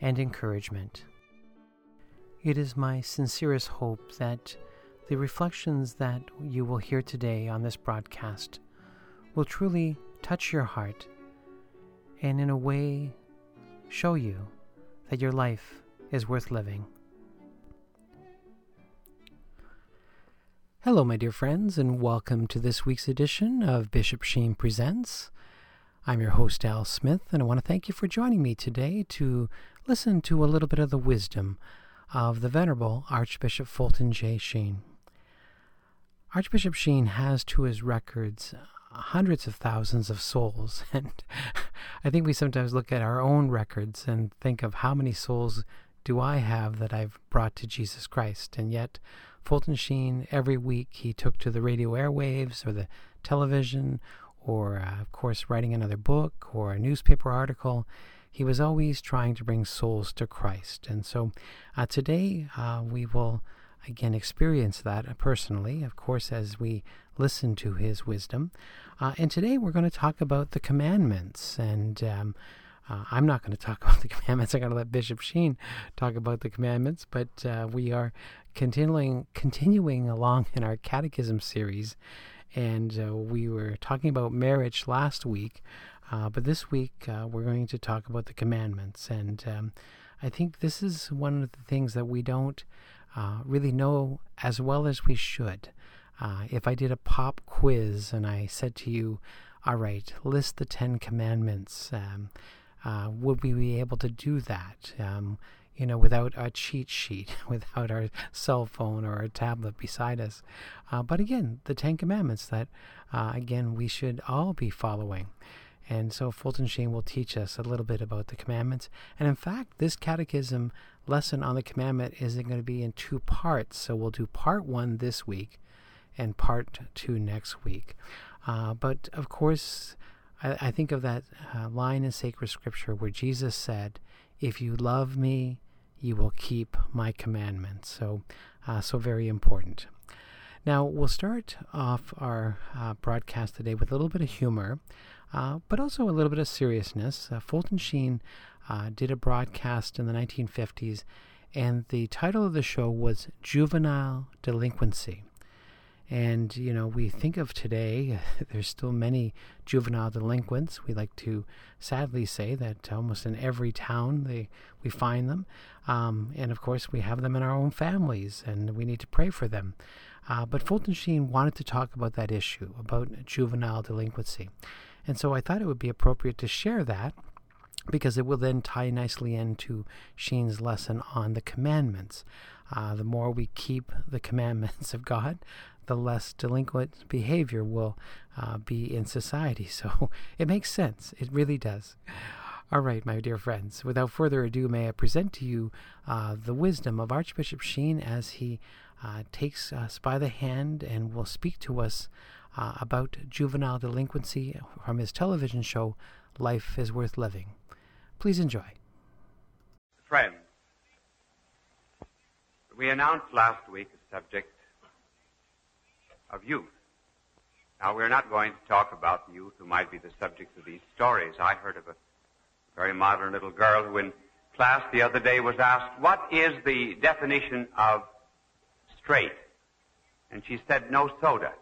and encouragement. It is my sincerest hope that the reflections that you will hear today on this broadcast will truly touch your heart and, in a way, show you that your life is worth living. Hello, my dear friends, and welcome to this week's edition of Bishop Sheen Presents. I'm your host, Al Smith, and I want to thank you for joining me today to listen to a little bit of the wisdom of the Venerable Archbishop Fulton J. Sheen. Archbishop Sheen has to his records hundreds of thousands of souls, and I think we sometimes look at our own records and think of how many souls do I have that I've brought to Jesus Christ, and yet Fulton Sheen, every week he took to the radio airwaves or the television, or uh, of course writing another book or a newspaper article he was always trying to bring souls to Christ. And so uh, today uh, we will again experience that personally, of course, as we listen to his wisdom. Uh, and today we're going to talk about the commandments. And um, uh, I'm not going to talk about the commandments. I'm going to let Bishop Sheen talk about the commandments. But uh, we are continuing continuing along in our catechism series. And uh, we were talking about marriage last week. Uh, but this week, uh, we're going to talk about the commandments. And um, I think this is one of the things that we don't uh, really know as well as we should. Uh, if I did a pop quiz and I said to you, all right, list the Ten Commandments, um, uh, would we be able to do that? Um, you know, without a cheat sheet, without our cell phone or our tablet beside us. Uh, but again, the Ten Commandments that, again, we should all be following. And so Fulton Sheen will teach us a little bit about the commandments. And in fact, this catechism lesson on the commandment is going to be in two parts. So we'll do part one this week and part two next week. Uh, but of course, I, I think of that uh, line in sacred scripture where Jesus said, If you love me, you will keep my commandments. So, uh, so very important. Now, we'll start off our uh, broadcast today with a little bit of humor uh, but also a little bit of seriousness. Uh, Fulton Sheen uh, did a broadcast in the 1950s, and the title of the show was Juvenile Delinquency. And, you know, we think of today, there's still many juvenile delinquents. We like to sadly say that almost in every town they, we find them. Um, and of course, we have them in our own families, and we need to pray for them. Uh, but Fulton Sheen wanted to talk about that issue, about juvenile delinquency. And so I thought it would be appropriate to share that because it will then tie nicely into Sheen's lesson on the commandments. Uh, the more we keep the commandments of God, the less delinquent behavior will uh, be in society. So it makes sense. It really does. All right, my dear friends, without further ado, may I present to you uh, the wisdom of Archbishop Sheen as he uh, takes us by the hand and will speak to us uh, about juvenile delinquency from his television show, Life is Worth Living. Please enjoy. Friends, we announced last week a subject of youth. Now, we're not going to talk about youth who might be the subject of these stories. I heard of a very modern little girl who in class the other day was asked, what is the definition of straight? And she said, no soda.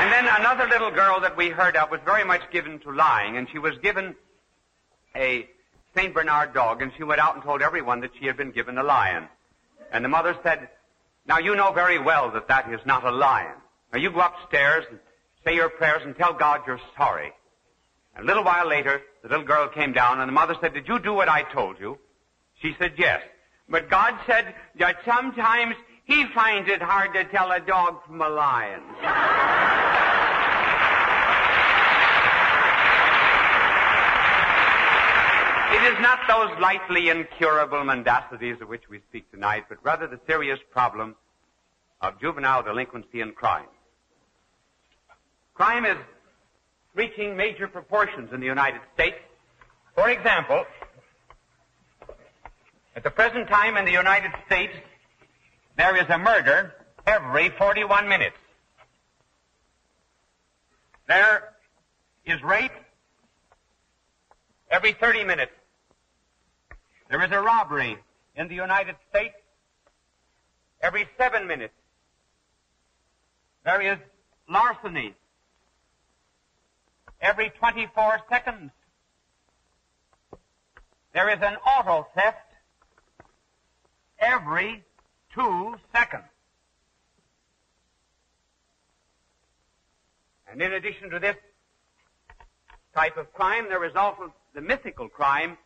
And then another little girl that we heard of was very much given to lying, and she was given a St. Bernard dog, and she went out and told everyone that she had been given a lion. And the mother said, Now you know very well that that is not a lion. Now you go upstairs and say your prayers and tell God you're sorry. And a little while later, the little girl came down, and the mother said, Did you do what I told you? She said, Yes. But God said that sometimes He finds it hard to tell a dog from a lion. It is not those lightly incurable mendacities of which we speak tonight, but rather the serious problem of juvenile delinquency and crime. Crime is reaching major proportions in the United States. For example, at the present time in the United States, there is a murder every 41 minutes. There is rape every 30 minutes. There is a robbery in the United States every seven minutes. There is larceny every 24 seconds. There is an auto theft every two seconds. And in addition to this type of crime, there is also the mythical crime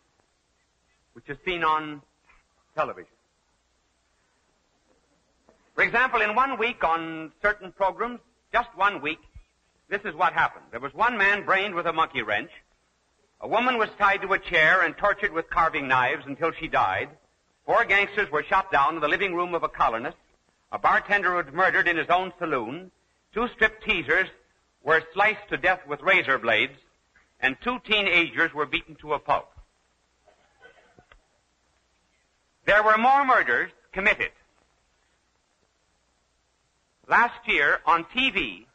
which is seen on television. For example, in one week on certain programs, just one week, this is what happened. There was one man brained with a monkey wrench. A woman was tied to a chair and tortured with carving knives until she died. Four gangsters were shot down in the living room of a colonist. A bartender was murdered in his own saloon. Two strip teasers were sliced to death with razor blades. And two teenagers were beaten to a pulp. There were more murders committed last year on TV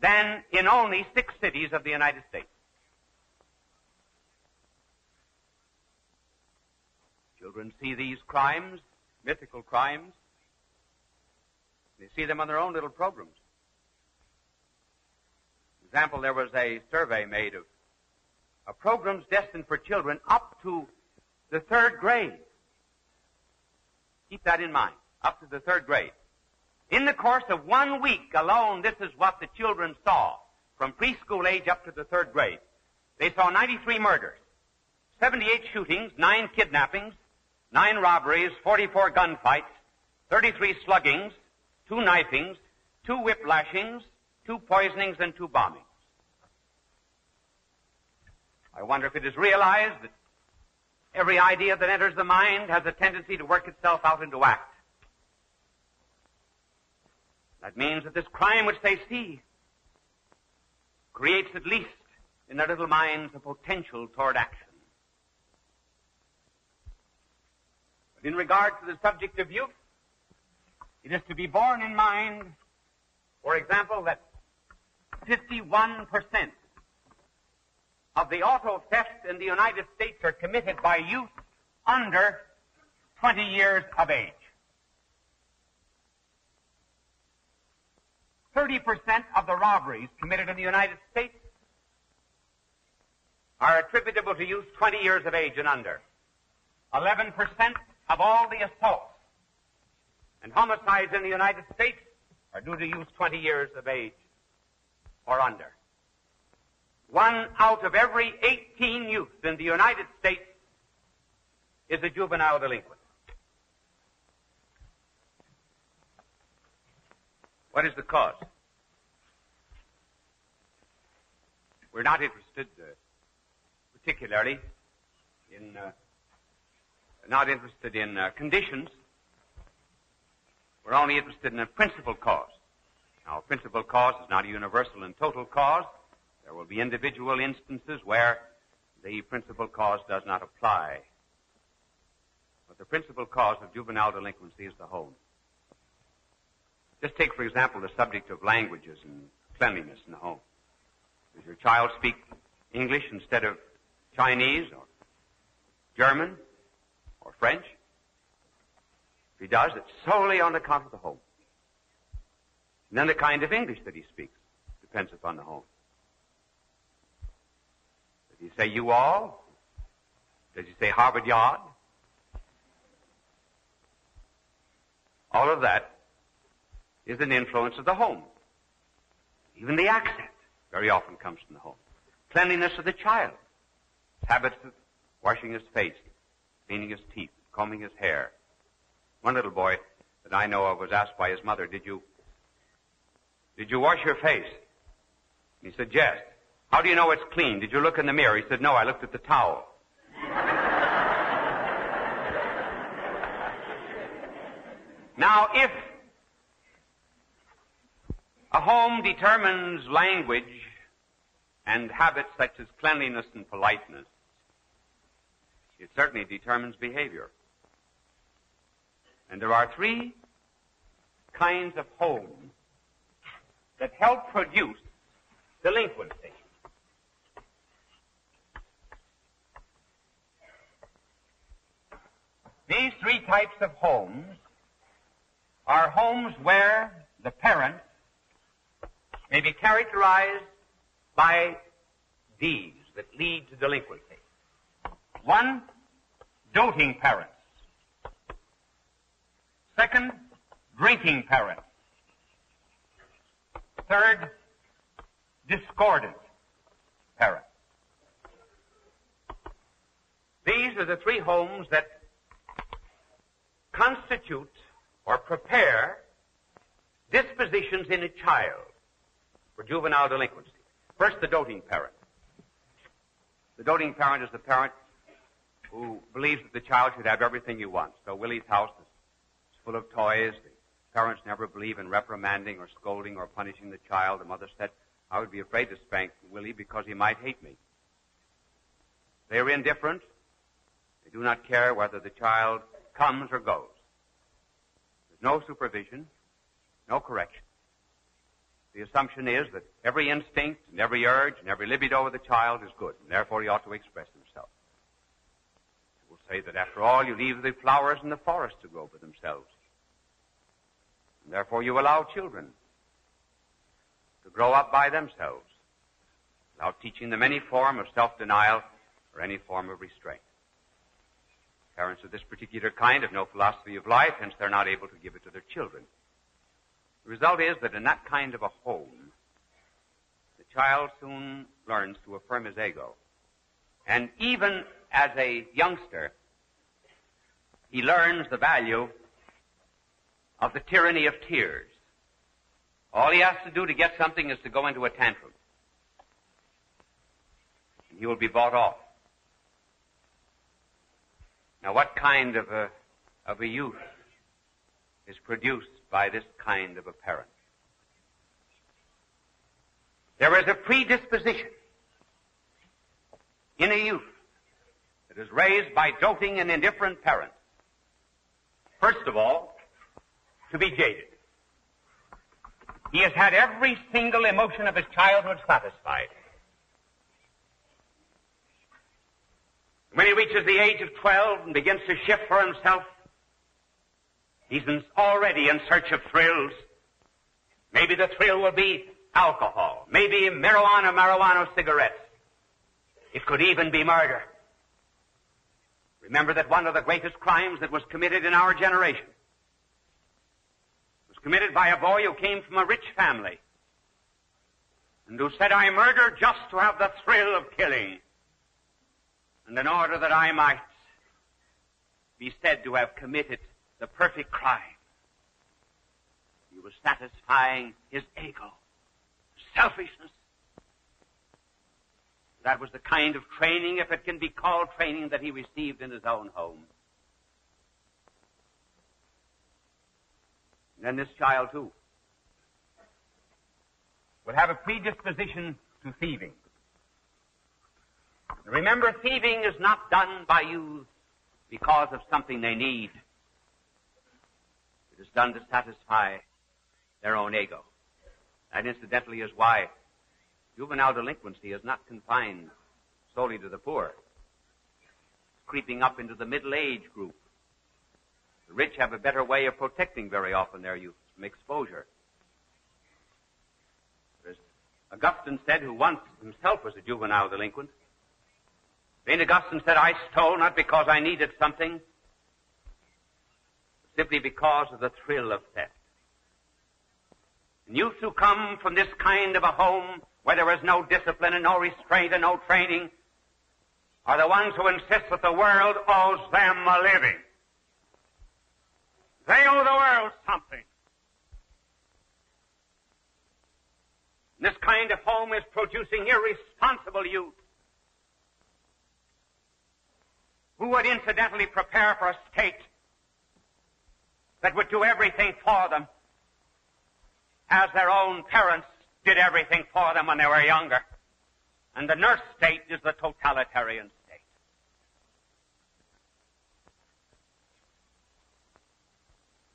than in only six cities of the United States. Children see these crimes, mythical crimes. They see them on their own little programs. For example, there was a survey made of, of programs destined for children up to the third grade. Keep that in mind. Up to the third grade. In the course of one week alone, this is what the children saw from preschool age up to the third grade. They saw 93 murders, 78 shootings, 9 kidnappings, 9 robberies, 44 gunfights, 33 sluggings, 2 knifings, 2 whiplashings, 2 poisonings, and 2 bombings. I wonder if it is realized that every idea that enters the mind has a tendency to work itself out into act. That means that this crime which they see creates at least in their little minds a potential toward action. But in regard to the subject of youth, it is to be borne in mind, for example, that 51% of the auto thefts in the United States are committed by youth under 20 years of age. 30% of the robberies committed in the United States are attributable to youth 20 years of age and under. 11% of all the assaults and homicides in the United States are due to youth 20 years of age or under. One out of every 18 youth in the United States is a juvenile delinquent. What is the cause? We're not interested uh, particularly in, uh, not interested in uh, conditions. We're only interested in a principal cause. Now, a principal cause is not a universal and total cause. There will be individual instances where the principal cause does not apply. But the principal cause of juvenile delinquency is the home. Just take, for example, the subject of languages and cleanliness in the home. Does your child speak English instead of Chinese or German or French? If he does, it's solely on account of the home. And then the kind of English that he speaks depends upon the home. Does he say you all? Does he say Harvard Yard? All of that is an influence of the home. Even the accent very often comes from the home. Cleanliness of the child. Habits of washing his face, cleaning his teeth, combing his hair. One little boy that I know of was asked by his mother, did you, did you wash your face? He said, yes. How do you know it's clean? Did you look in the mirror? He said, no, I looked at the towel. now, if a home determines language and habits such as cleanliness and politeness, it certainly determines behavior. And there are three kinds of homes that help produce delinquency. These three types of homes are homes where the parent may be characterized by deeds that lead to delinquency. One, doting parents. Second, drinking parents. Third, discordant parents. These are the three homes that constitute or prepare dispositions in a child for juvenile delinquency. First, the doting parent. The doting parent is the parent who believes that the child should have everything he wants. So Willie's house is full of toys. The parents never believe in reprimanding or scolding or punishing the child. The mother said, I would be afraid to spank Willie because he might hate me. They are indifferent. They do not care whether the child comes or goes. There's no supervision, no correction. The assumption is that every instinct and every urge and every libido of the child is good, and therefore he ought to express himself You will say that after all you leave the flowers in the forest to grow for themselves. And therefore you allow children to grow up by themselves without teaching them any form of self-denial or any form of restraint. Parents of this particular kind have no philosophy of life, hence they're not able to give it to their children. The result is that in that kind of a home, the child soon learns to affirm his ego. And even as a youngster, he learns the value of the tyranny of tears. All he has to do to get something is to go into a tantrum. And he will be bought off. Now what kind of a, of a youth is produced by this kind of a parent? There is a predisposition in a youth that is raised by doting and indifferent parents. First of all, to be jaded. He has had every single emotion of his childhood satisfied. When he reaches the age of 12 and begins to shift for himself, he's already in search of thrills. Maybe the thrill will be alcohol. Maybe marijuana, marijuana cigarettes. It could even be murder. Remember that one of the greatest crimes that was committed in our generation was committed by a boy who came from a rich family and who said, I murder just to have the thrill of killing and in order that I might be said to have committed the perfect crime. He was satisfying his ego, selfishness, that was the kind of training, if it can be called training, that he received in his own home. And then this child, too, will have a predisposition to thieving. Remember, thieving is not done by youth because of something they need. It is done to satisfy their own ego. That incidentally is why Juvenile delinquency is not confined solely to the poor. It's creeping up into the middle age group. The rich have a better way of protecting very often their youth from exposure. As Augustine said, who once himself was a juvenile delinquent, St. Augustine said, I stole not because I needed something, simply because of the thrill of theft. And youth who come from this kind of a home where there is no discipline and no restraint and no training, are the ones who insist that the world owes them a living. They owe the world something. This kind of home is producing irresponsible youth who would incidentally prepare for a state that would do everything for them as their own parents did everything for them when they were younger. And the nurse state is the totalitarian state.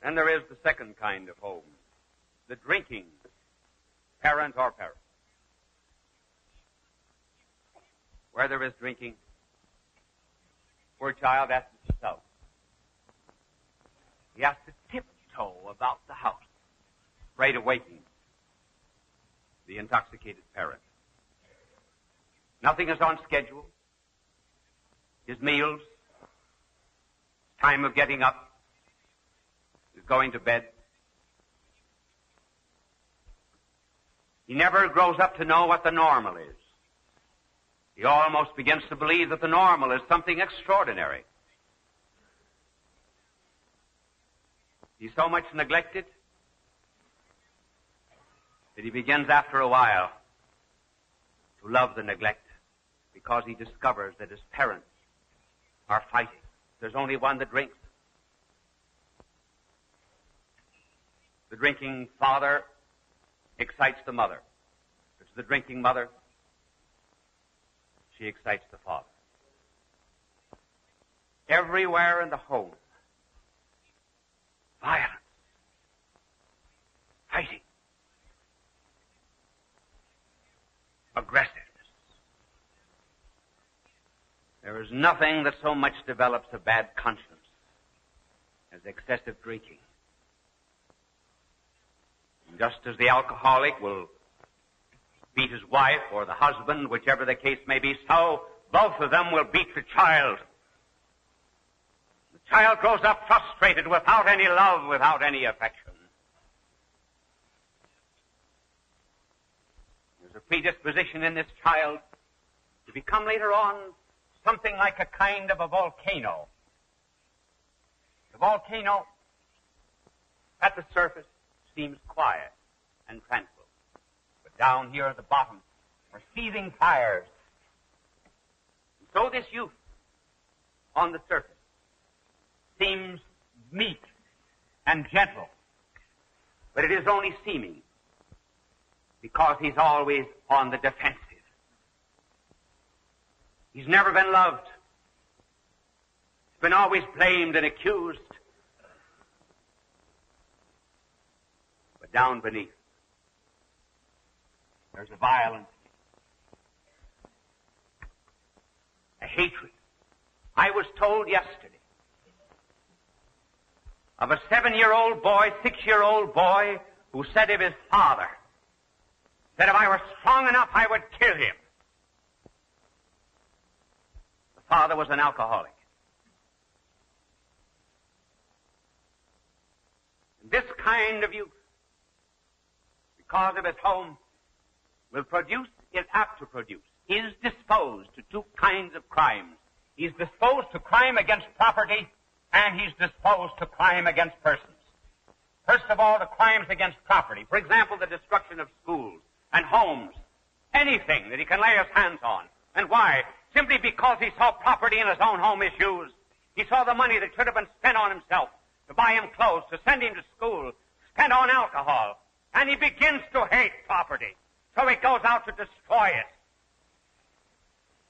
Then there is the second kind of home, the drinking parent or parent. Where there is drinking, poor child has to so. He has to tiptoe about the house, afraid of waking the intoxicated parent. Nothing is on schedule. His meals, time of getting up, going to bed. He never grows up to know what the normal is. He almost begins to believe that the normal is something extraordinary. He's so much neglected that he begins after a while to love the neglect because he discovers that his parents are fighting. There's only one that drinks. The drinking father excites the mother. It's the drinking mother. She excites the father. Everywhere in the home, violence, fighting, aggressiveness. There is nothing that so much develops a bad conscience as excessive drinking. Just as the alcoholic will beat his wife or the husband, whichever the case may be, so both of them will beat the child. The child grows up frustrated without any love, without any affection. There's a predisposition in this child to become later on something like a kind of a volcano. The volcano at the surface seems quiet and tranquil. Down here at the bottom are seething fires. And so this youth on the surface seems meek and gentle. But it is only seeming because he's always on the defensive. He's never been loved. He's been always blamed and accused. But down beneath, there's a violence, a hatred. I was told yesterday of a seven-year-old boy, six-year-old boy, who said of his father that if I were strong enough, I would kill him. The father was an alcoholic. This kind of youth, because of his home, will produce, is apt to produce, is disposed to two kinds of crimes. He's disposed to crime against property, and he's disposed to crime against persons. First of all, the crimes against property. For example, the destruction of schools and homes. Anything that he can lay his hands on. And why? Simply because he saw property in his own home misused. He saw the money that should have been spent on himself, to buy him clothes, to send him to school, spent on alcohol. And he begins to hate property. So he goes out to destroy it.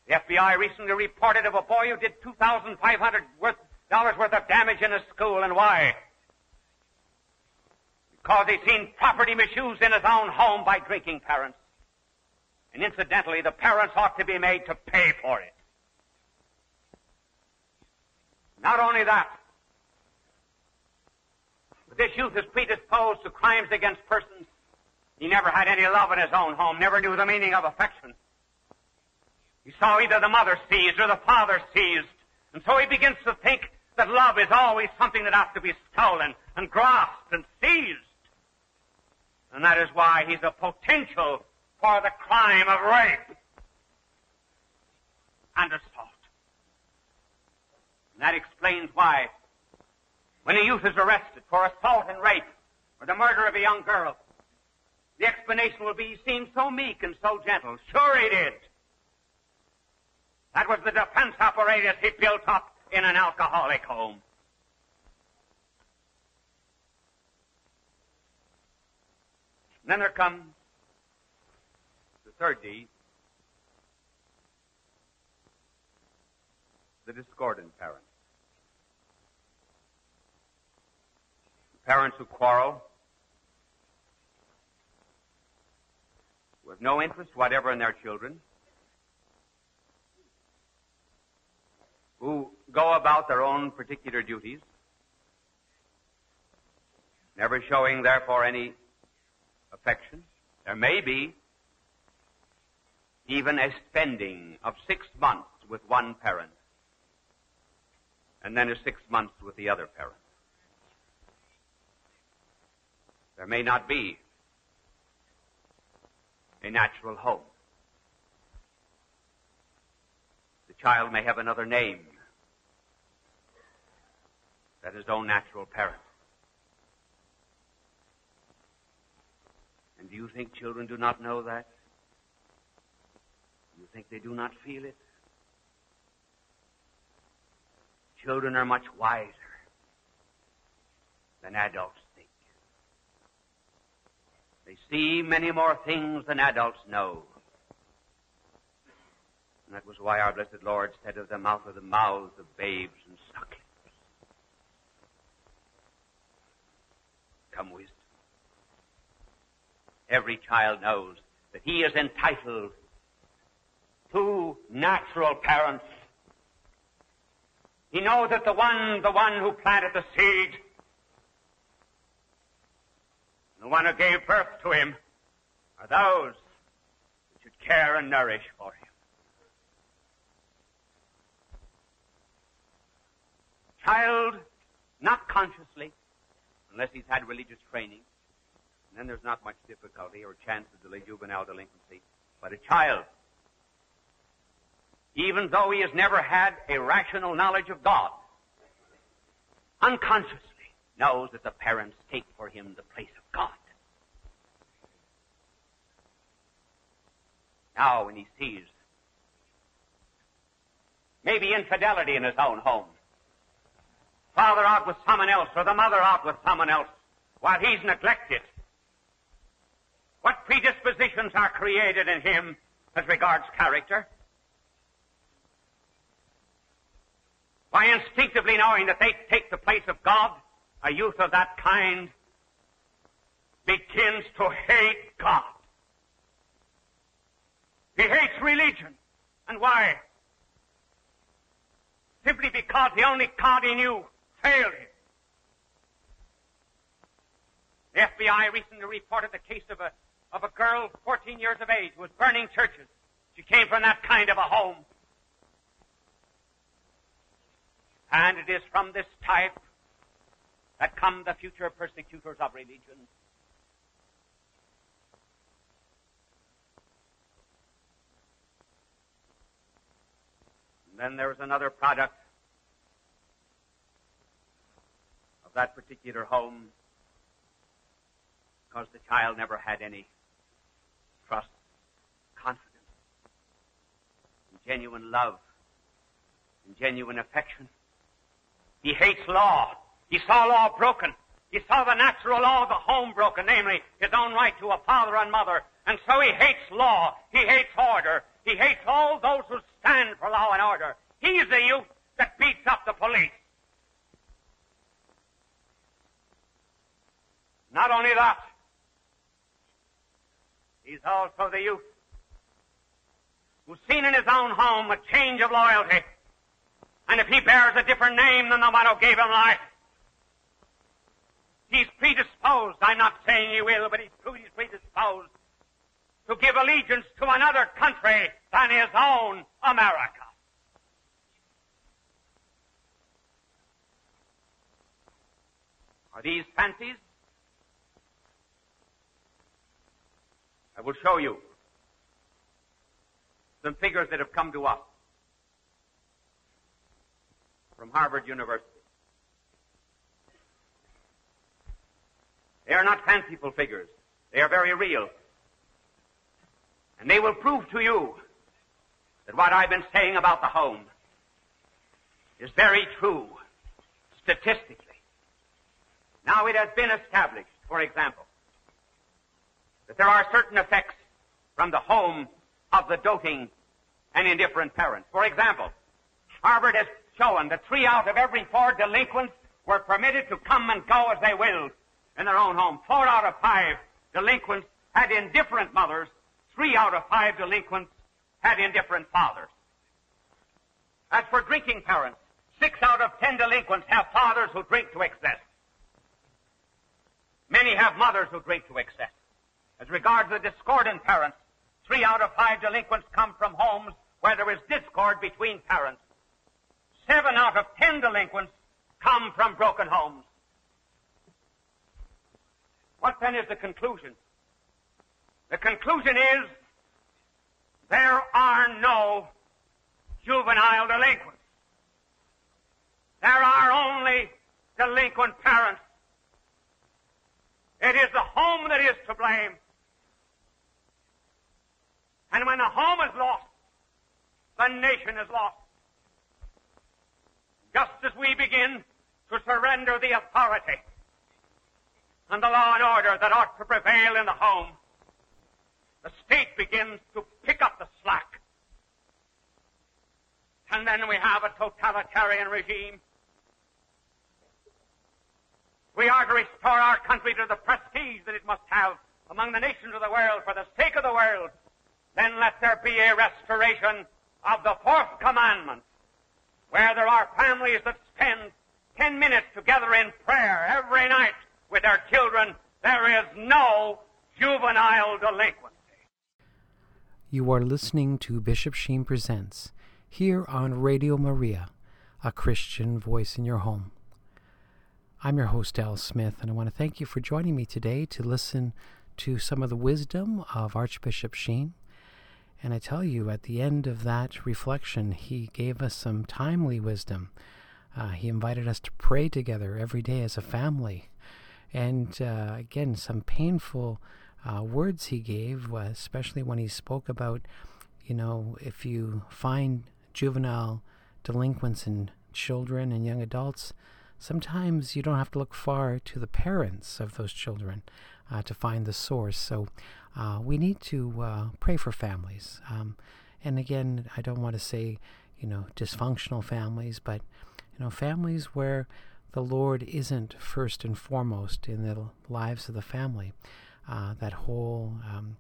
The FBI recently reported of a boy who did $2,500 worth of damage in a school. And why? Because he's seen property misused in his own home by drinking parents. And incidentally, the parents ought to be made to pay for it. Not only that, but this youth is predisposed to crimes against persons. He never had any love in his own home, never knew the meaning of affection. He saw either the mother seized or the father seized. And so he begins to think that love is always something that has to be stolen and grasped and seized. And that is why he's a potential for the crime of rape and assault. And that explains why when a youth is arrested for assault and rape or the murder of a young girl, the explanation will be he seemed so meek and so gentle. Sure he did. That was the defense apparatus he built up in an alcoholic home. And then there comes the third D, the discordant parent. Parents who quarrel with no interest whatever in their children, who go about their own particular duties, never showing, therefore, any affection. There may be even a spending of six months with one parent, and then a six months with the other parent. There may not be a natural home. The child may have another name than his own natural parent. And do you think children do not know that? Do you think they do not feel it? Children are much wiser than adults. They see many more things than adults know. And that was why our blessed Lord said of them out of the mouths of babes and sucklings. Come wisdom. Every child knows that he is entitled to natural parents. He knows that the one, the one who planted the seed, the one who gave birth to him, are those who should care and nourish for him. Child, not consciously, unless he's had religious training, and then there's not much difficulty or chance of delay juvenile delinquency. But a child, even though he has never had a rational knowledge of God, unconsciously knows that the parents take for him the place of God. Now, when he sees maybe infidelity in his own home, father out with someone else or the mother out with someone else, while he's neglected, what predispositions are created in him as regards character? By instinctively knowing that they take the place of God, a youth of that kind begins to hate God. He hates religion. And why? Simply because the only God he knew failed him. The FBI recently reported the case of a, of a girl 14 years of age who was burning churches. She came from that kind of a home. And it is from this type that come the future persecutors of religion. And then there's another product of that particular home because the child never had any trust, confidence, and genuine love, and genuine affection. He hates law. He saw law broken. He saw the natural law of the home broken, namely his own right to a father and mother. And so he hates law. He hates order. He hates all those who stand for law and order. He's the youth that beats up the police. Not only that, he's also the youth who's seen in his own home a change of loyalty. And if he bears a different name than the one who gave him life, he's predisposed. I'm not saying he will, but he's predisposed to give allegiance to another country than his own America. Are these fancies? I will show you some figures that have come to us from Harvard University. They are not fanciful figures. They are very real. And they will prove to you that what I've been saying about the home is very true statistically. Now it has been established, for example, that there are certain effects from the home of the doting and indifferent parents. For example, Harvard has shown that three out of every four delinquents were permitted to come and go as they willed in their own home. Four out of five delinquents had indifferent mothers. Three out of five delinquents had indifferent fathers. As for drinking parents, six out of ten delinquents have fathers who drink to excess. Many have mothers who drink to excess. As regards the discordant parents, three out of five delinquents come from homes where there is discord between parents. Seven out of ten delinquents come from broken homes. What then is the conclusion? The conclusion is there are no juvenile delinquents. There are only delinquent parents. It is the home that is to blame. And when the home is lost, the nation is lost. Just as we begin to surrender the authority and the law and order that ought to prevail in the home, the state begins to pick up the slack. And then we have a totalitarian regime. We are to restore our country to the prestige that it must have among the nations of the world for the sake of the world. Then let there be a restoration of the fourth commandment, where there are families that spend ten minutes together in prayer every night with their children. There is no juvenile delinquency. You are listening to Bishop Sheen Presents here on Radio Maria, a Christian voice in your home. I'm your host, Al Smith, and I want to thank you for joining me today to listen to some of the wisdom of Archbishop Sheen. And I tell you, at the end of that reflection, he gave us some timely wisdom. Uh, he invited us to pray together every day as a family. And uh, again, some painful uh, words he gave, uh, especially when he spoke about, you know, if you find juvenile delinquents in children and young adults, sometimes you don't have to look far to the parents of those children uh, to find the source. So uh, we need to uh, pray for families. Um, and again, I don't want to say, you know, dysfunctional families, but, you know, families where the Lord isn't first and foremost in the lives of the family. Uh, that whole, um,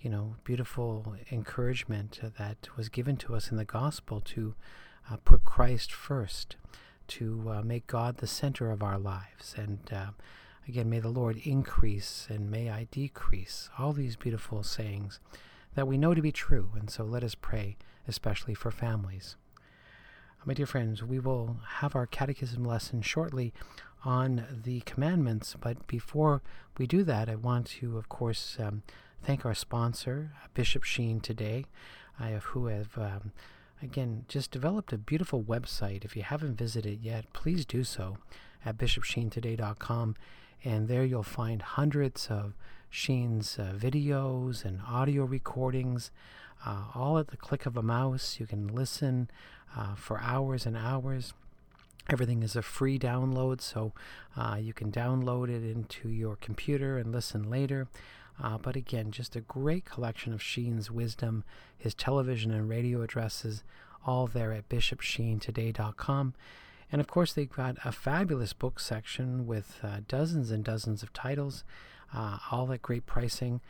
you know, beautiful encouragement that was given to us in the gospel to uh, put Christ first, to uh, make God the center of our lives. And uh, again, may the Lord increase and may I decrease. All these beautiful sayings that we know to be true. And so let us pray, especially for families. My dear friends, we will have our catechism lesson shortly on the commandments, but before we do that, I want to, of course, um, thank our sponsor, Bishop Sheen, today, uh, who have, um, again, just developed a beautiful website. If you haven't visited yet, please do so at bishopsheentoday.com, and there you'll find hundreds of Sheen's uh, videos and audio recordings, uh, all at the click of a mouse. You can listen uh, for hours and hours. Everything is a free download, so uh, you can download it into your computer and listen later. Uh, but again, just a great collection of Sheen's wisdom, his television and radio addresses, all there at bishopsheentoday.com. And of course, they've got a fabulous book section with uh, dozens and dozens of titles, uh, all at great pricing.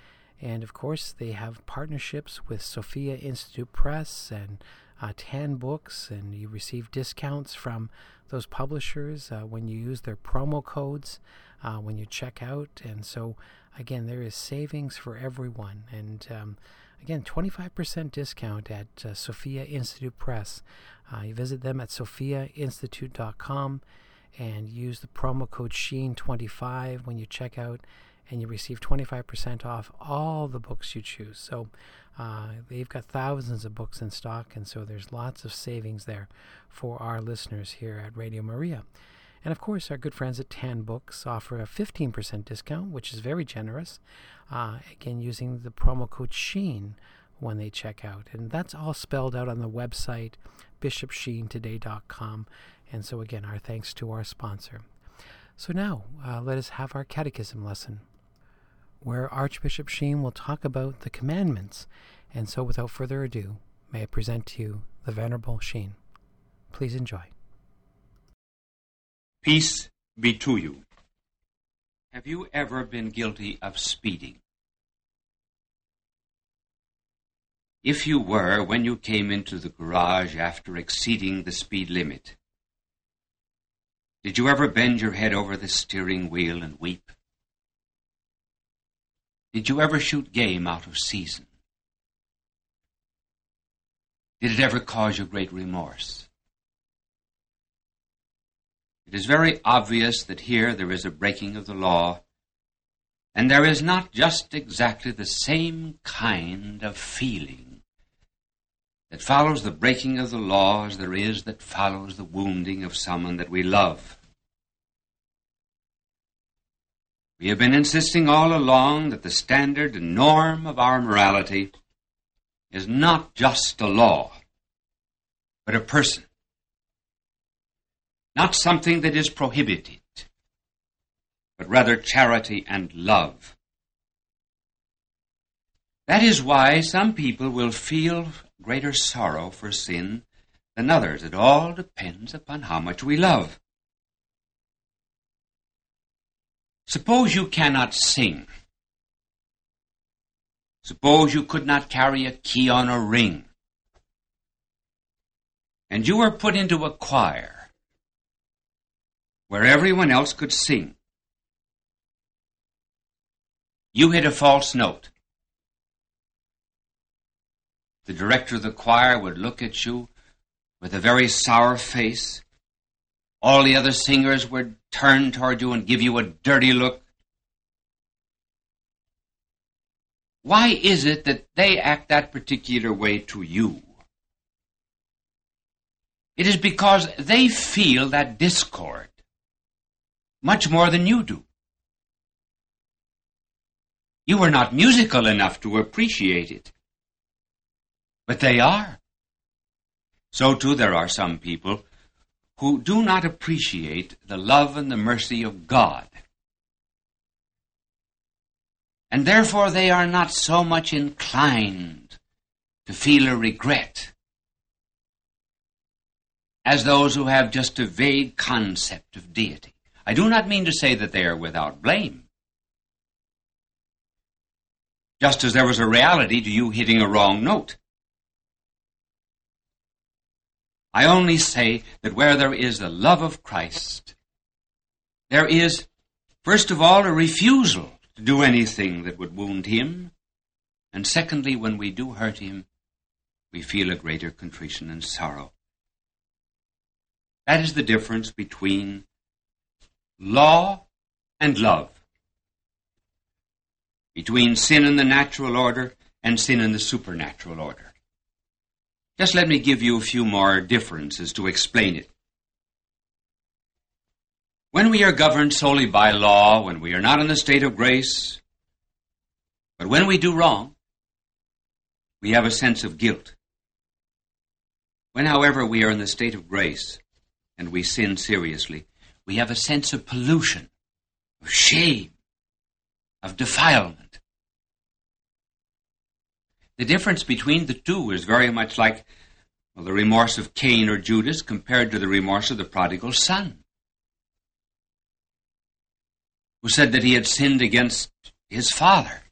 And of course, they have partnerships with Sophia Institute Press and uh, Tan Books, and you receive discounts from those publishers uh, when you use their promo codes uh, when you check out. And so, again, there is savings for everyone. And um, again, 25% discount at uh, Sophia Institute Press. Uh, you visit them at sophiainstitute.com and use the promo code SHEEN25 when you check out and you receive 25% off all the books you choose. So uh, they've got thousands of books in stock, and so there's lots of savings there for our listeners here at Radio Maria. And of course, our good friends at Tan Books offer a 15% discount, which is very generous. Uh, again, using the promo code SHEEN when they check out. And that's all spelled out on the website, bishopsheentoday.com. And so, again, our thanks to our sponsor. So now, uh, let us have our catechism lesson, where Archbishop Sheen will talk about the commandments. And so, without further ado, may I present to you the Venerable Sheen. Please enjoy. Peace be to you. Have you ever been guilty of speeding? If you were when you came into the garage after exceeding the speed limit, did you ever bend your head over the steering wheel and weep? Did you ever shoot game out of season? Did it ever cause you great remorse? It is very obvious that here there is a breaking of the law, and there is not just exactly the same kind of feeling that follows the breaking of the law as there is that follows the wounding of someone that we love. We have been insisting all along that the standard and norm of our morality is not just a law, but a person. Not something that is prohibited, but rather charity and love. That is why some people will feel greater sorrow for sin than others. It all depends upon how much we love. Suppose you cannot sing. Suppose you could not carry a key on a ring. And you were put into a choir where everyone else could sing. You hit a false note. The director of the choir would look at you with a very sour face. All the other singers would turn toward you and give you a dirty look. Why is it that they act that particular way to you? It is because they feel that discord much more than you do. You are not musical enough to appreciate it. But they are. So too there are some people who do not appreciate the love and the mercy of God. And therefore they are not so much inclined to feel a regret as those who have just a vague concept of deity. I do not mean to say that they are without blame. Just as there was a reality to you hitting a wrong note. I only say that where there is the love of Christ, there is, first of all, a refusal to do anything that would wound him. And secondly, when we do hurt him, we feel a greater contrition and sorrow. That is the difference between law and love, between sin in the natural order and sin in the supernatural order. Just let me give you a few more differences to explain it. When we are governed solely by law, when we are not in the state of grace, but when we do wrong, we have a sense of guilt. When, however, we are in the state of grace and we sin seriously, we have a sense of pollution, of shame, of defilement. The difference between the two is very much like well, the remorse of Cain or Judas compared to the remorse of the prodigal son, who said that he had sinned against his father.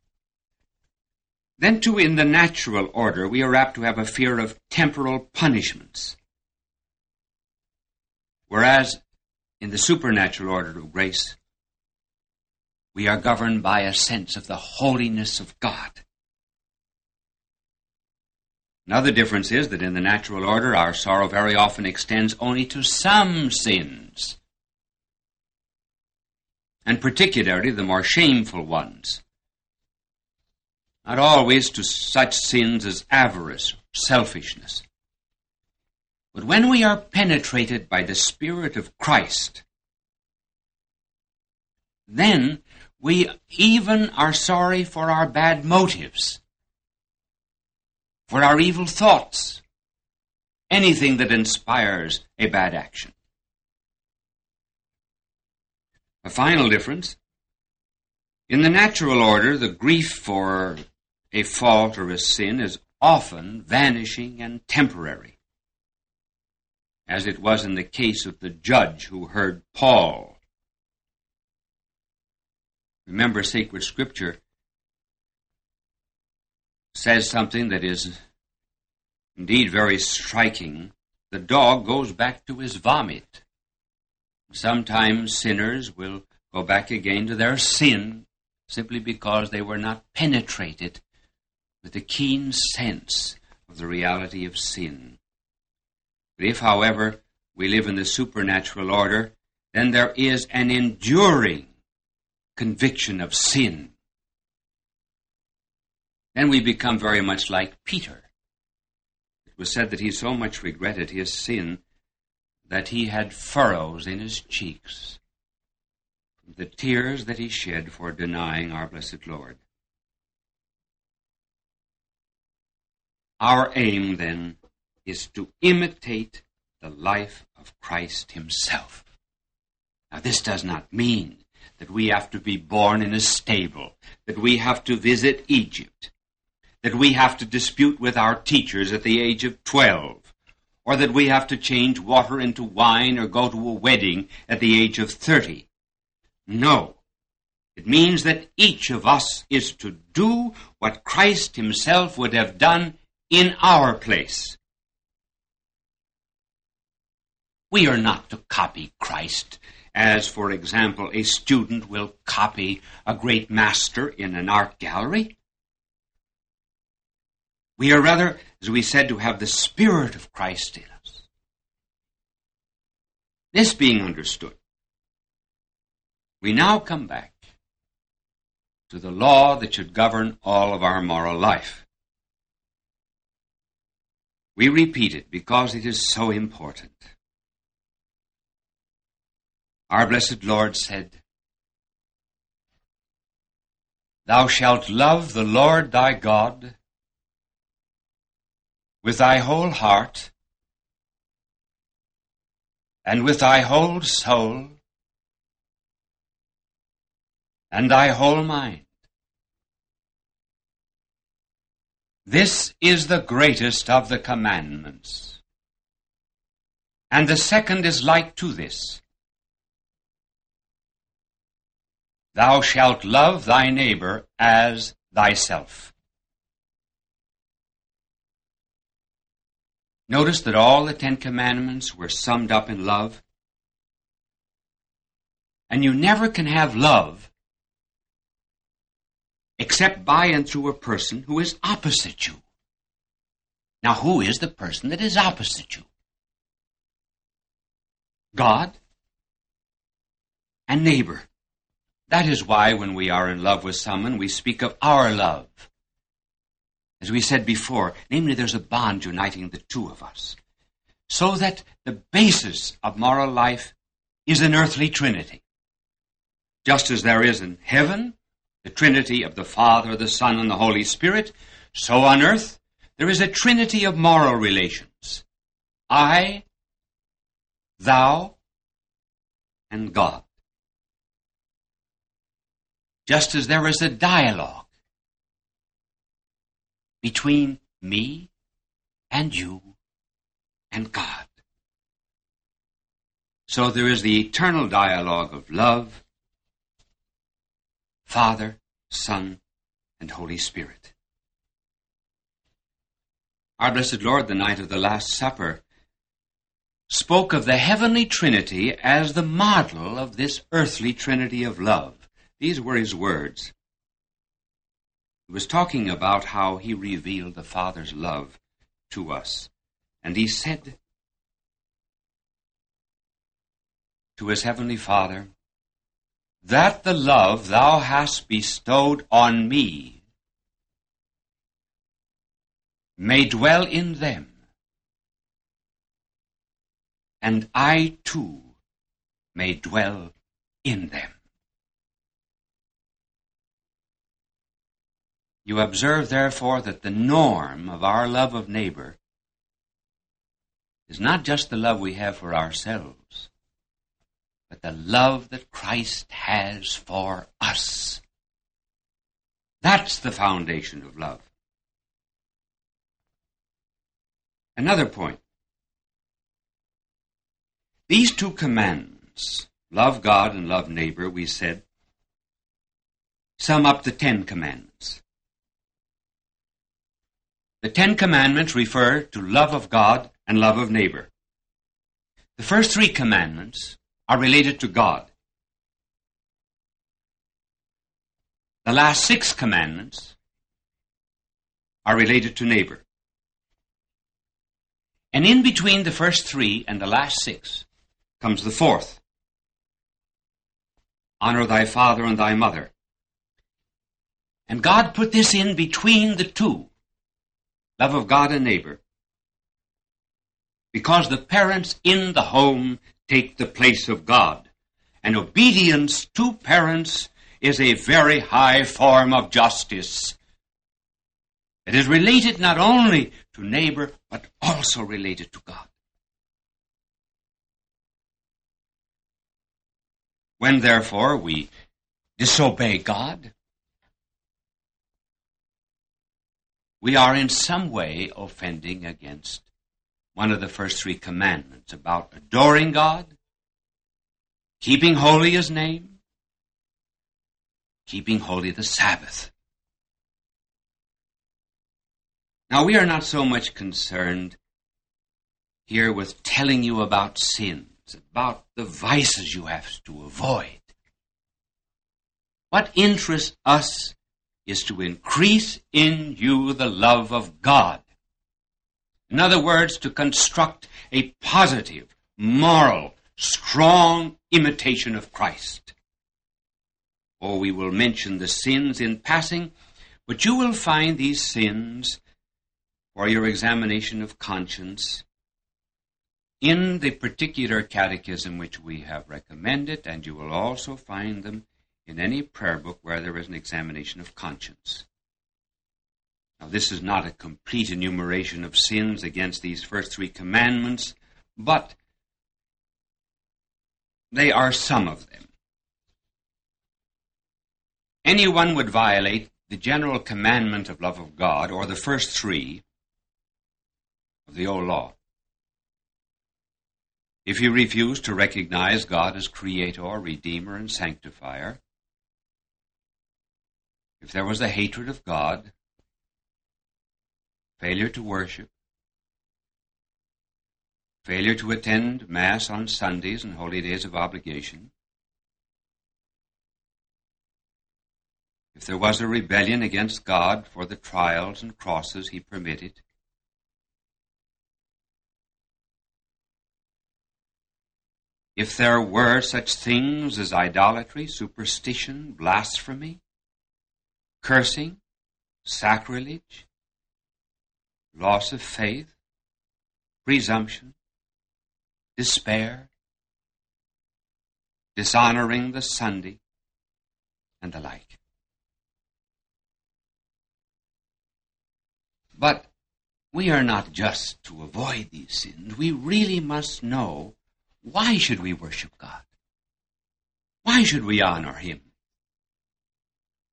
Then, too, in the natural order, we are apt to have a fear of temporal punishments. Whereas in the supernatural order of grace, we are governed by a sense of the holiness of God. Another difference is that in the natural order, our sorrow very often extends only to some sins, and particularly the more shameful ones. Not always to such sins as avarice, selfishness. But when we are penetrated by the Spirit of Christ, then we even are sorry for our bad motives, for our evil thoughts, anything that inspires a bad action. A final difference. In the natural order, the grief for a fault or a sin is often vanishing and temporary, as it was in the case of the judge who heard Paul. Remember, sacred scripture says something that is indeed very striking. The dog goes back to his vomit. Sometimes sinners will go back again to their sin simply because they were not penetrated with a keen sense of the reality of sin. But if, however, we live in the supernatural order, then there is an enduring conviction of sin. Then we become very much like Peter. It was said that he so much regretted his sin that he had furrows in his cheeks, the tears that he shed for denying our blessed Lord. Our aim, then, is to imitate the life of Christ Himself. Now, this does not mean that we have to be born in a stable, that we have to visit Egypt, that we have to dispute with our teachers at the age of 12, or that we have to change water into wine or go to a wedding at the age of 30. No. It means that each of us is to do what Christ Himself would have done in our place. We are not to copy Christ as, for example, a student will copy a great master in an art gallery. We are rather, as we said, to have the Spirit of Christ in us. This being understood, we now come back to the law that should govern all of our moral life. We repeat it because it is so important. Our blessed Lord said, Thou shalt love the Lord thy God with thy whole heart and with thy whole soul and thy whole mind. This is the greatest of the commandments. And the second is like to this. Thou shalt love thy neighbor as thyself. Notice that all the Ten Commandments were summed up in love. And you never can have love except by and through a person who is opposite you. Now, who is the person that is opposite you? God and neighbor. That is why when we are in love with someone, we speak of our love. As we said before, namely, there's a bond uniting the two of us. So that the basis of moral life is an earthly trinity. Just as there is in heaven the Trinity of the Father, the Son, and the Holy Spirit, so on earth there is a trinity of moral relations. I, thou, and God. Just as there is a dialogue between me and you and God. So there is the eternal dialogue of love, Father, Son, and Holy Spirit. Our blessed Lord, the night of the Last Supper, spoke of the heavenly Trinity as the model of this earthly Trinity of love. These were his words. He was talking about how he revealed the Father's love to us. And he said to his heavenly Father, that the love thou hast bestowed on me may dwell in them, and I too may dwell in them. You observe, therefore, that the norm of our love of neighbor is not just the love we have for ourselves, but the love that Christ has for us. That's the foundation of love. Another point. These two commands, love God and love neighbor, we said, sum up the Ten Commandments. The Ten Commandments refer to love of God and love of neighbor. The first three commandments are related to God. The last six commandments are related to neighbor. And in between the first three and the last six comes the fourth. Honor thy father and thy mother. And God put this in between the two love of God and neighbor because the parents in the home take the place of God. And obedience to parents is a very high form of justice. It is related not only to neighbor, but also related to God. When therefore we disobey God, we are in some way offending against one of the first three commandments about adoring God, keeping holy His name, keeping holy the Sabbath. Now, we are not so much concerned here with telling you about sins, about the vices you have to avoid. What interests us is to increase in you the love of God in other words, to construct a positive, moral, strong imitation of Christ. Or oh, we will mention the sins in passing, but you will find these sins for your examination of conscience in the particular catechism which we have recommended, and you will also find them in any prayer book where there is an examination of conscience. Now, this is not a complete enumeration of sins against these first three commandments, but they are some of them. Anyone would violate the general commandment of love of God, or the first three of the old law. If he refused to recognize God as creator, redeemer, and sanctifier, if there was a hatred of God, failure to worship, failure to attend Mass on Sundays and holy days of obligation, if there was a rebellion against God for the trials and crosses he permitted, if there were such things as idolatry, superstition, blasphemy, cursing, sacrilege, loss of faith, presumption, despair, dishonoring the Sunday, and the like. But we are not just to avoid these sins. We really must know why should we worship God? Why should we honor Him?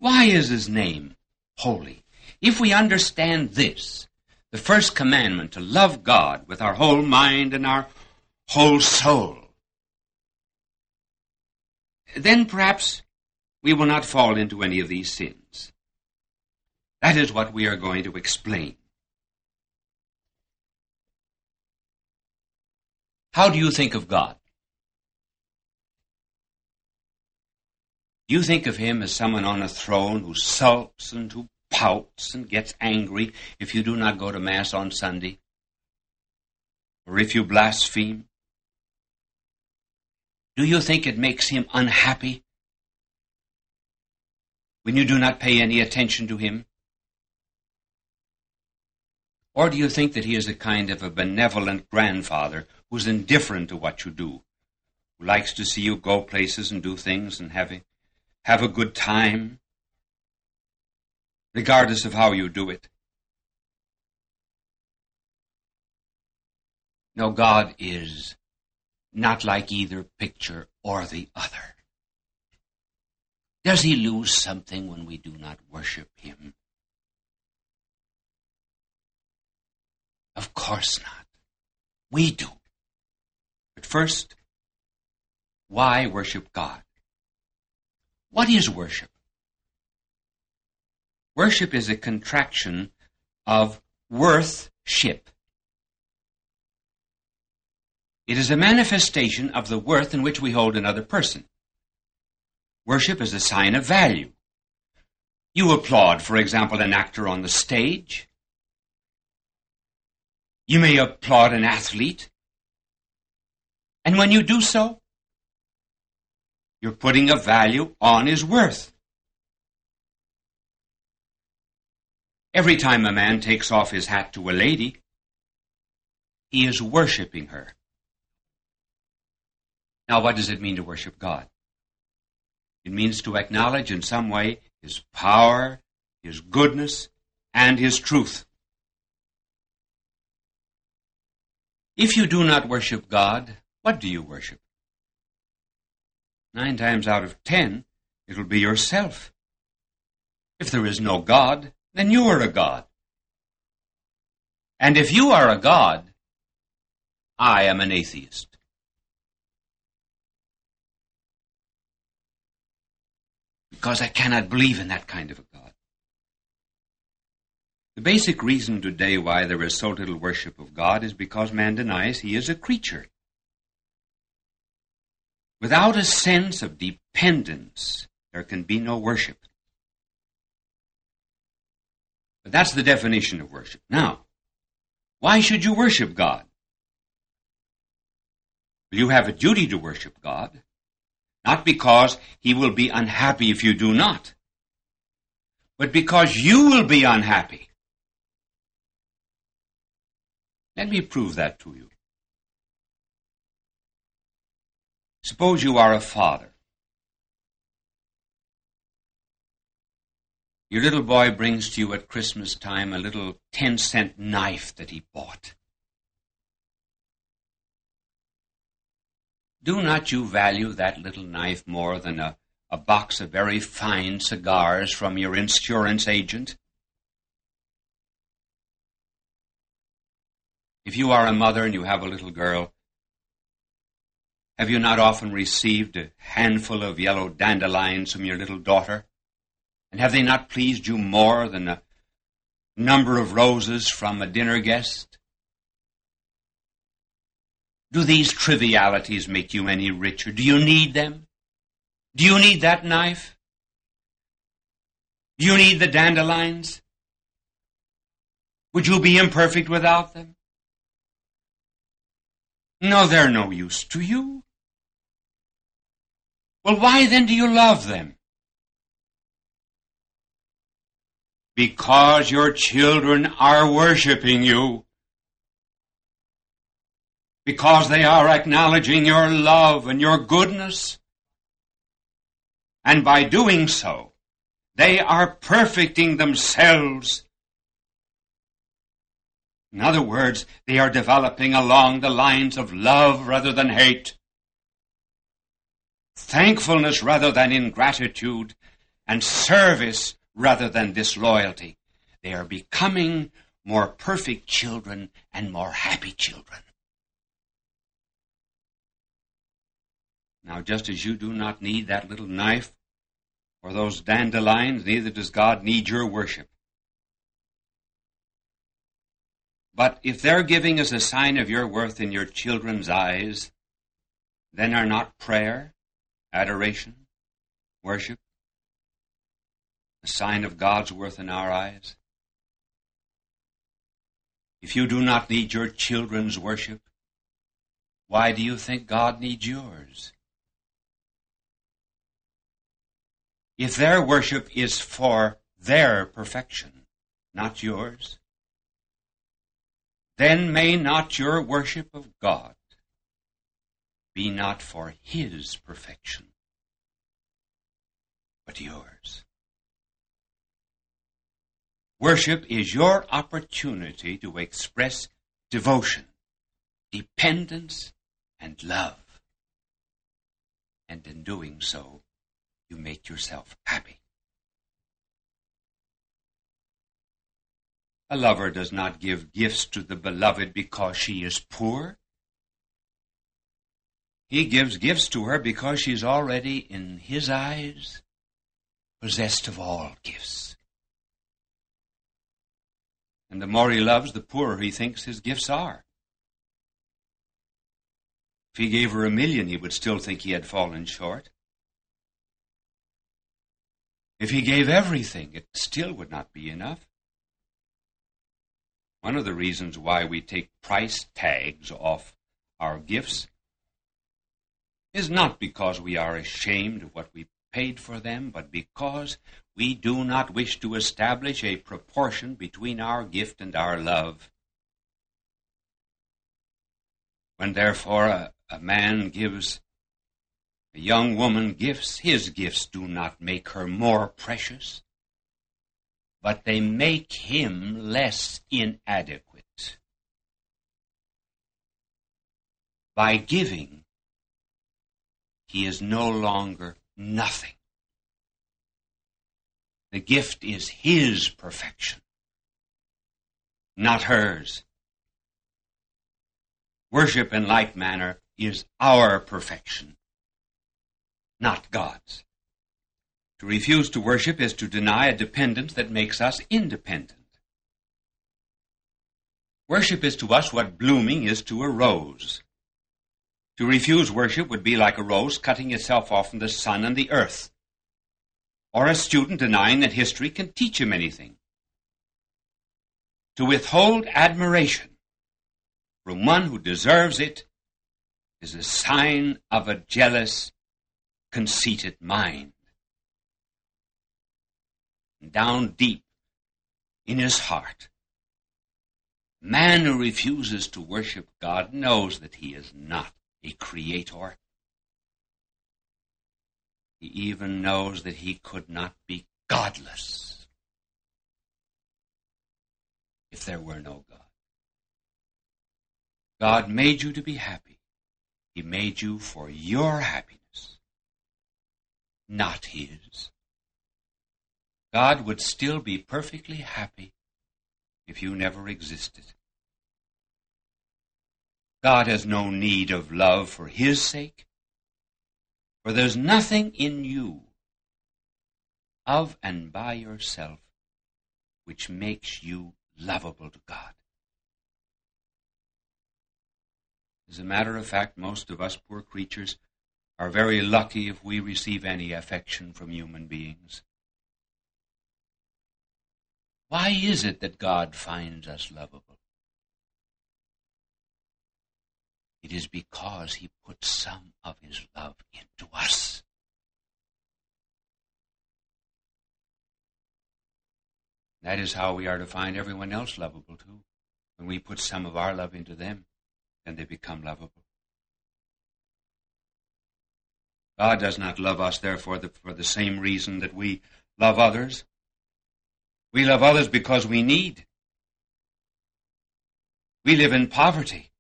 Why is His name holy? If we understand this, the first commandment to love God with our whole mind and our whole soul. Then perhaps we will not fall into any of these sins. That is what we are going to explain. How do you think of God? You think of him as someone on a throne who sulks and who pouts and gets angry if you do not go to Mass on Sunday, or if you blaspheme? Do you think it makes him unhappy when you do not pay any attention to him? Or do you think that he is a kind of a benevolent grandfather who's indifferent to what you do, who likes to see you go places and do things and have have a good time, regardless of how you do it. No, God is not like either picture or the other. Does he lose something when we do not worship him? Of course not. We do. But first, why worship God? What is worship? Worship is a contraction of worth-ship. It is a manifestation of the worth in which we hold another person. Worship is a sign of value. You applaud, for example, an actor on the stage. You may applaud an athlete. And when you do so, you're putting a value on his worth. Every time a man takes off his hat to a lady, he is worshiping her. Now, what does it mean to worship God? It means to acknowledge in some way His power, His goodness, and His truth. If you do not worship God, what do you worship? Nine times out of ten, it will be yourself. If there is no God, then you are a God. And if you are a God, I am an atheist. Because I cannot believe in that kind of a God. The basic reason today why there is so little worship of God is because man denies he is a creature. Without a sense of dependence, there can be no worship. But that's the definition of worship. Now, why should you worship God? Well, you have a duty to worship God, not because He will be unhappy if you do not, but because you will be unhappy. Let me prove that to you. Suppose you are a father. Your little boy brings to you at Christmas time a little 10 cent knife that he bought. Do not you value that little knife more than a, a box of very fine cigars from your insurance agent? If you are a mother and you have a little girl, have you not often received a handful of yellow dandelions from your little daughter? And have they not pleased you more than a number of roses from a dinner guest? Do these trivialities make you any richer? Do you need them? Do you need that knife? Do you need the dandelions? Would you be imperfect without them? No, they're no use to you. Well, why then do you love them? Because your children are worshiping you. Because they are acknowledging your love and your goodness. And by doing so, they are perfecting themselves in other words, they are developing along the lines of love rather than hate, thankfulness rather than ingratitude, and service rather than disloyalty. They are becoming more perfect children and more happy children. Now, just as you do not need that little knife or those dandelions, neither does God need your worship. But if their giving is a sign of your worth in your children's eyes, then are not prayer, adoration, worship a sign of God's worth in our eyes? If you do not need your children's worship, why do you think God needs yours? If their worship is for their perfection, not yours, then may not your worship of God be not for his perfection, but yours. Worship is your opportunity to express devotion, dependence, and love. And in doing so, you make yourself happy. A lover does not give gifts to the beloved because she is poor. He gives gifts to her because she is already, in his eyes, possessed of all gifts. And the more he loves, the poorer he thinks his gifts are. If he gave her a million, he would still think he had fallen short. If he gave everything, it still would not be enough. One of the reasons why we take price tags off our gifts is not because we are ashamed of what we paid for them, but because we do not wish to establish a proportion between our gift and our love. When therefore a, a man gives a young woman gifts, his gifts do not make her more precious but they make him less inadequate. By giving, he is no longer nothing. The gift is his perfection, not hers. Worship in like manner is our perfection, not God's. To refuse to worship is to deny a dependence that makes us independent. Worship is to us what blooming is to a rose. To refuse worship would be like a rose cutting itself off from the sun and the earth, or a student denying that history can teach him anything. To withhold admiration from one who deserves it is a sign of a jealous, conceited mind down deep in his heart. Man who refuses to worship God knows that he is not a creator. He even knows that he could not be godless if there were no God. God made you to be happy. He made you for your happiness, not his. God would still be perfectly happy if you never existed. God has no need of love for his sake, for there's nothing in you of and by yourself which makes you lovable to God. As a matter of fact, most of us poor creatures are very lucky if we receive any affection from human beings. Why is it that God finds us lovable? It is because he puts some of his love into us. That is how we are to find everyone else lovable too. When we put some of our love into them, then they become lovable. God does not love us, therefore, for the same reason that we love others. We love others because we need. We live in poverty.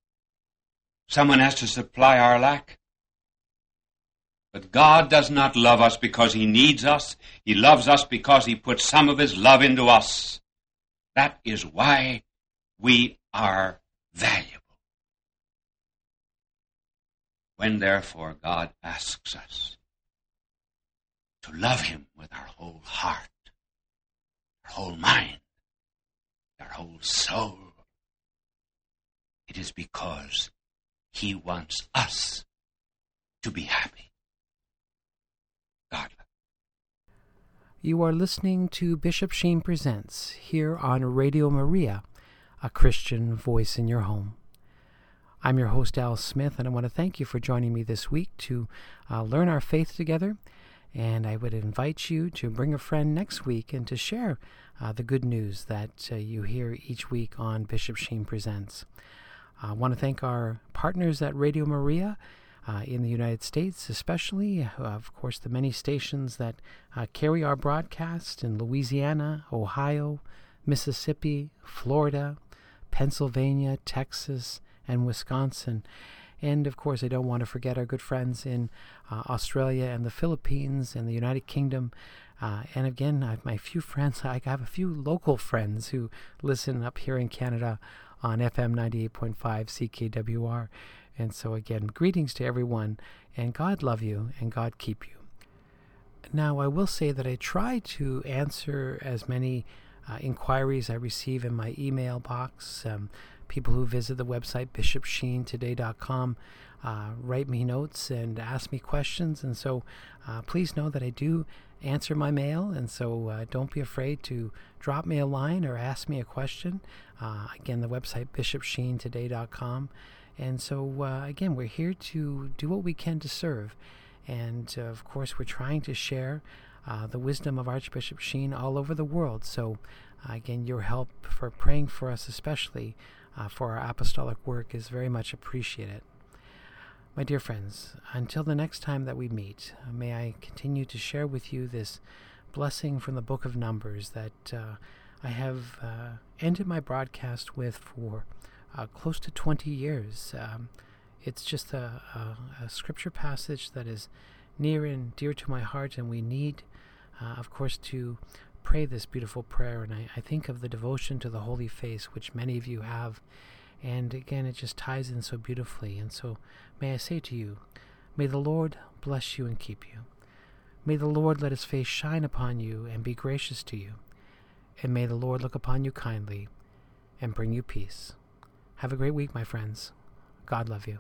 Someone has to supply our lack. But God does not love us because He needs us. He loves us because He puts some of His love into us. That is why we are valuable. When therefore God asks us to love Him with our whole heart, whole mind, our whole soul. It is because He wants us to be happy. God. You are listening to Bishop Sheen Presents here on Radio Maria, a Christian voice in your home. I'm your host, Al Smith, and I want to thank you for joining me this week to uh, learn our faith together and I would invite you to bring a friend next week and to share uh, the good news that uh, you hear each week on Bishop Sheen Presents. I want to thank our partners at Radio Maria. Uh, in the United States, especially, uh, of course, the many stations that uh, carry our broadcast in Louisiana, Ohio, Mississippi, Florida, Pennsylvania, Texas, and Wisconsin. And of course, I don't want to forget our good friends in uh, Australia and the Philippines and the United Kingdom. Uh, and again, I have my few friends, I have a few local friends who listen up here in Canada on FM 98.5 CKWR. And so, again, greetings to everyone, and God love you and God keep you. Now, I will say that I try to answer as many uh, inquiries I receive in my email box. Um, people who visit the website bishopsheentoday.com uh, write me notes and ask me questions. And so uh, please know that I do answer my mail. And so uh, don't be afraid to drop me a line or ask me a question. Uh, again, the website bishopsheentoday.com. And so, uh, again, we're here to do what we can to serve. And uh, of course, we're trying to share uh, the wisdom of Archbishop Sheen all over the world. So, uh, again, your help for praying for us, especially for our apostolic work, is very much appreciated. My dear friends, until the next time that we meet, uh, may I continue to share with you this blessing from the book of Numbers that uh, I have ended my broadcast with for close to 20 years. Um, it's just a, a, a, scripture passage that is near and dear to my heart, and we need uh, of course, to pray this beautiful prayer. And I, I think of the devotion to the Holy Face, which many of you have. And again, it just ties in so beautifully. And so, may I say to you, may the Lord bless you and keep you. May the Lord let his face shine upon you and be gracious to you. And may the Lord look upon you kindly and bring you peace. Have a great week, my friends. God love you.